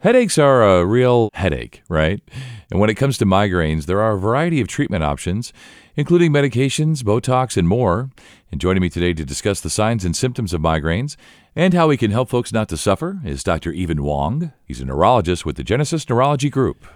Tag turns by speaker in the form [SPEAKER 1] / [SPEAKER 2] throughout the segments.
[SPEAKER 1] Headaches are a real headache, right? And when it comes to migraines, there are a variety of treatment options, including medications, Botox, and more. And joining me today to discuss the signs and symptoms of migraines and how we can help folks not to suffer is Dr. Evan Wong. He's a neurologist with the Genesis Neurology Group.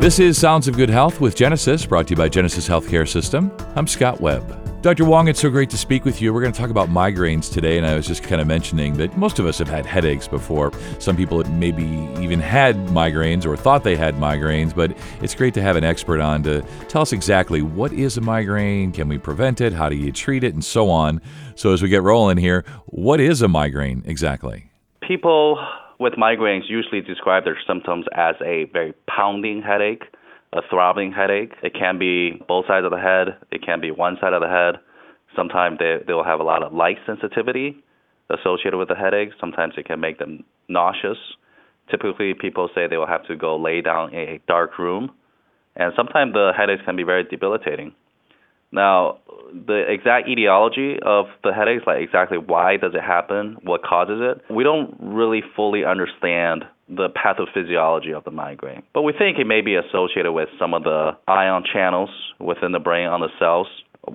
[SPEAKER 1] This is Sounds of Good Health with Genesis, brought to you by Genesis Healthcare System. I'm Scott Webb. Dr. Wong, it's so great to speak with you. We're going to talk about migraines today, and I was just kind of mentioning that most of us have had headaches before. Some people maybe even had migraines or thought they had migraines, but it's great to have an expert on to tell us exactly what is a migraine, can we prevent it, how do you treat it, and so on. So as we get rolling here, what is a migraine exactly?
[SPEAKER 2] People with migraines usually describe their symptoms as a very pounding headache a throbbing headache. It can be both sides of the head. It can be one side of the head. Sometimes they they'll have a lot of light sensitivity associated with the headache. Sometimes it can make them nauseous. Typically, people say they will have to go lay down in a dark room, and sometimes the headaches can be very debilitating. Now, the exact etiology of the headaches, like exactly why does it happen, what causes it, we don't really fully understand the pathophysiology of the migraine. But we think it may be associated with some of the ion channels within the brain on the cells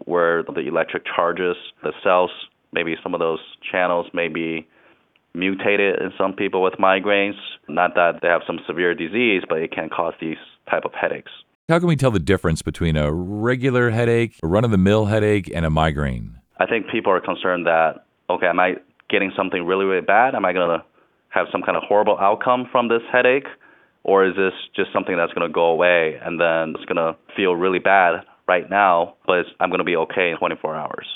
[SPEAKER 2] where the electric charges the cells, maybe some of those channels may be mutated in some people with migraines. Not that they have some severe disease, but it can cause these type of headaches.
[SPEAKER 1] How can we tell the difference between a regular headache, a run of the mill headache, and a migraine?
[SPEAKER 2] I think people are concerned that, okay, am I getting something really, really bad? Am I going to have some kind of horrible outcome from this headache? Or is this just something that's going to go away and then it's going to feel really bad right now, but I'm going to be okay in 24 hours?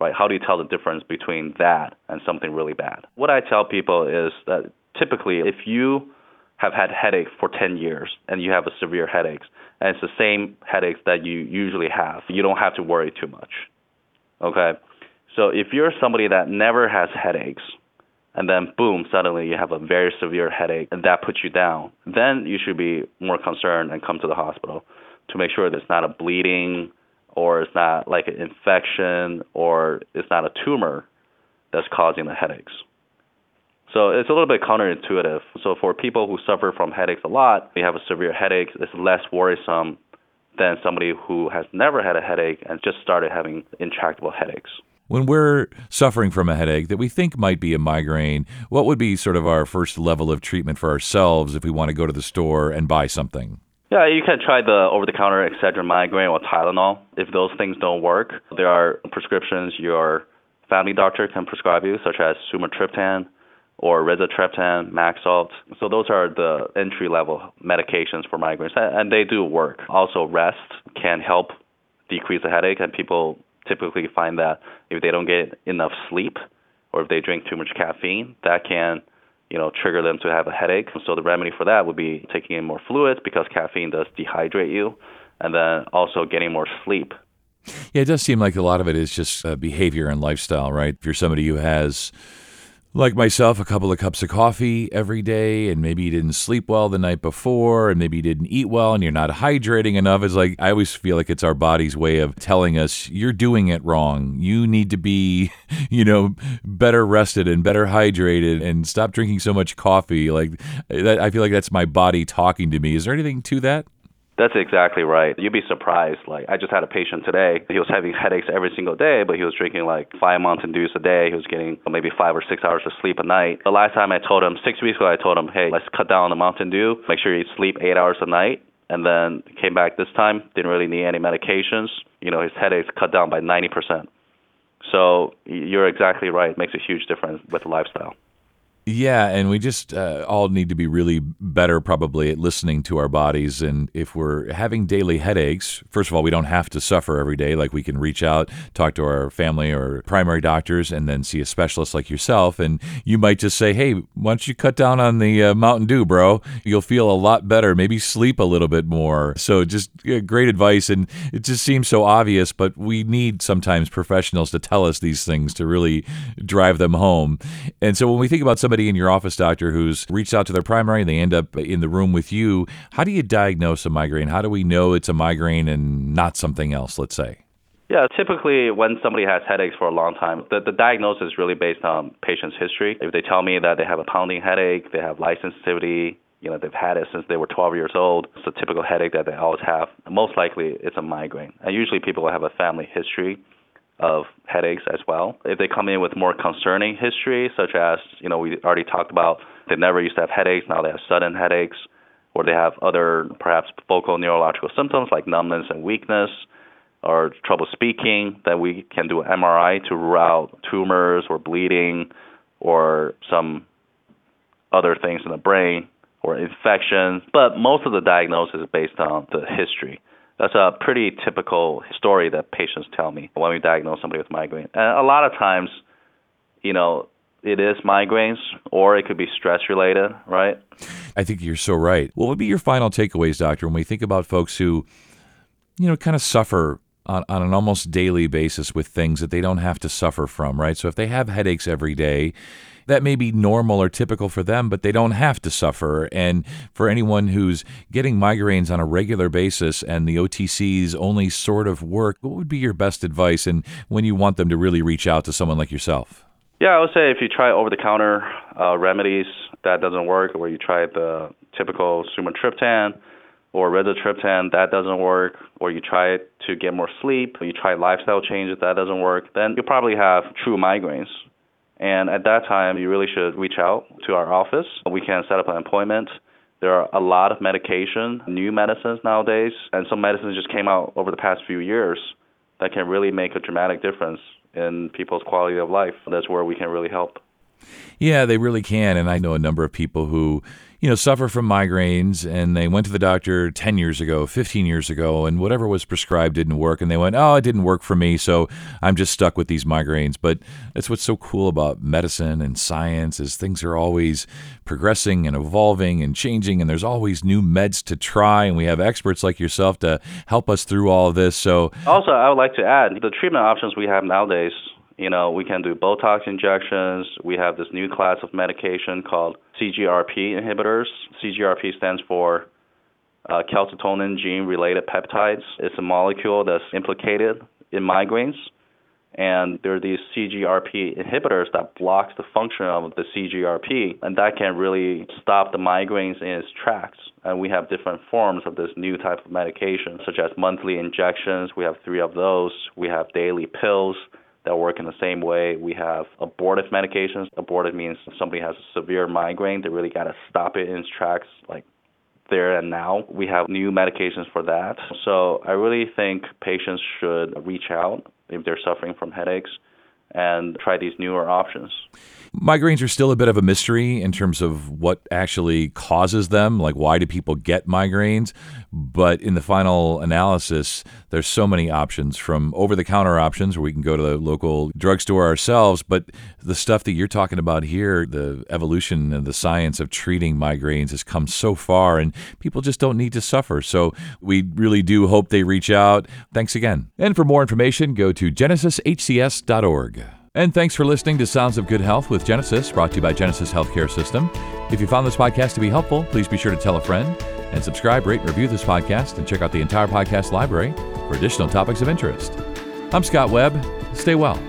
[SPEAKER 2] Right? How do you tell the difference between that and something really bad? What I tell people is that typically, if you have had headache for 10 years and you have a severe headache, and it's the same headaches that you usually have. You don't have to worry too much. Okay? So if you're somebody that never has headaches, and then boom, suddenly you have a very severe headache, and that puts you down, then you should be more concerned and come to the hospital to make sure it's not a bleeding or it's not like an infection or it's not a tumor that's causing the headaches. So it's a little bit counterintuitive. So for people who suffer from headaches a lot, they have a severe headache, it's less worrisome than somebody who has never had a headache and just started having intractable headaches.
[SPEAKER 1] When we're suffering from a headache that we think might be a migraine, what would be sort of our first level of treatment for ourselves if we want to go to the store and buy something?
[SPEAKER 2] Yeah, you can try the over-the-counter Excedrin migraine or Tylenol. If those things don't work, there are prescriptions your family doctor can prescribe you, such as sumatriptan, or rizatriptan, Maxalt. So those are the entry level medications for migraines, and they do work. Also, rest can help decrease the headache, and people typically find that if they don't get enough sleep or if they drink too much caffeine, that can you know trigger them to have a headache. So the remedy for that would be taking in more fluids because caffeine does dehydrate you, and then also getting more sleep.
[SPEAKER 1] Yeah, it does seem like a lot of it is just uh, behavior and lifestyle, right? If you're somebody who has like myself, a couple of cups of coffee every day, and maybe you didn't sleep well the night before, and maybe you didn't eat well, and you're not hydrating enough. It's like I always feel like it's our body's way of telling us you're doing it wrong. You need to be, you know, better rested and better hydrated, and stop drinking so much coffee. Like I feel like that's my body talking to me. Is there anything to that?
[SPEAKER 2] That's exactly right. You'd be surprised. Like I just had a patient today. He was having headaches every single day, but he was drinking like five Mountain Dews a day. He was getting maybe five or six hours of sleep a night. The last time I told him, six weeks ago, I told him, hey, let's cut down on the Mountain Dew. Make sure you sleep eight hours a night. And then came back this time. Didn't really need any medications. You know, his headaches cut down by 90%. So you're exactly right. It makes a huge difference with lifestyle.
[SPEAKER 1] Yeah, and we just uh, all need to be really better, probably, at listening to our bodies. And if we're having daily headaches, first of all, we don't have to suffer every day. Like we can reach out, talk to our family or primary doctors, and then see a specialist like yourself. And you might just say, "Hey, why don't you cut down on the uh, Mountain Dew, bro? You'll feel a lot better. Maybe sleep a little bit more." So, just uh, great advice, and it just seems so obvious, but we need sometimes professionals to tell us these things to really drive them home. And so, when we think about somebody somebody in your office, doctor, who's reached out to their primary and they end up in the room with you, how do you diagnose a migraine? How do we know it's a migraine and not something else, let's say?
[SPEAKER 2] Yeah, typically when somebody has headaches for a long time, the, the diagnosis is really based on patient's history. If they tell me that they have a pounding headache, they have light sensitivity, you know, they've had it since they were 12 years old, it's a typical headache that they always have. Most likely it's a migraine. And usually people have a family history of headaches as well. If they come in with more concerning history, such as, you know, we already talked about they never used to have headaches, now they have sudden headaches, or they have other perhaps focal neurological symptoms like numbness and weakness, or trouble speaking, then we can do an MRI to rule out tumors or bleeding or some other things in the brain or infections. But most of the diagnosis is based on the history. That's a pretty typical story that patients tell me when we diagnose somebody with migraine. And a lot of times, you know, it is migraines or it could be stress related, right?
[SPEAKER 1] I think you're so right. What would be your final takeaways, doctor, when we think about folks who, you know, kind of suffer on, on an almost daily basis with things that they don't have to suffer from, right? So if they have headaches every day, that may be normal or typical for them, but they don't have to suffer. And for anyone who's getting migraines on a regular basis and the OTCs only sort of work, what would be your best advice and when you want them to really reach out to someone like yourself?
[SPEAKER 2] Yeah, I would say if you try over the counter uh, remedies, that doesn't work, or you try the typical sumatriptan, or rizatriptan, that doesn't work, or you try to get more sleep, or you try lifestyle changes, that doesn't work, then you probably have true migraines. And at that time, you really should reach out to our office. We can set up an appointment. There are a lot of medication, new medicines nowadays, and some medicines just came out over the past few years that can really make a dramatic difference in people's quality of life. That's where we can really help.
[SPEAKER 1] Yeah, they really can. And I know a number of people who you know, suffer from migraines and they went to the doctor 10 years ago, 15 years ago, and whatever was prescribed didn't work. And they went, oh, it didn't work for me. So I'm just stuck with these migraines. But that's what's so cool about medicine and science is things are always progressing and evolving and changing. And there's always new meds to try. And we have experts like yourself to help us through all of this. So
[SPEAKER 2] also, I would like to add the treatment options we have nowadays you know, we can do Botox injections. We have this new class of medication called CGRP inhibitors. CGRP stands for uh, calcitonin gene related peptides. It's a molecule that's implicated in migraines. And there are these CGRP inhibitors that blocks the function of the CGRP, and that can really stop the migraines in its tracks. And we have different forms of this new type of medication, such as monthly injections. We have three of those. We have daily pills that work in the same way. We have abortive medications. Abortive means somebody has a severe migraine. They really got to stop it in its tracks, like there and now. We have new medications for that. So I really think patients should reach out if they're suffering from headaches and try these newer options.
[SPEAKER 1] Migraines are still a bit of a mystery in terms of what actually causes them. Like, why do people get migraines? But in the final analysis, there's so many options from over the counter options where we can go to the local drugstore ourselves. But the stuff that you're talking about here, the evolution and the science of treating migraines has come so far, and people just don't need to suffer. So we really do hope they reach out. Thanks again. And for more information, go to genesishcs.org. And thanks for listening to Sounds of Good Health with Genesis, brought to you by Genesis Healthcare System. If you found this podcast to be helpful, please be sure to tell a friend and subscribe, rate, and review this podcast, and check out the entire podcast library for additional topics of interest. I'm Scott Webb. Stay well.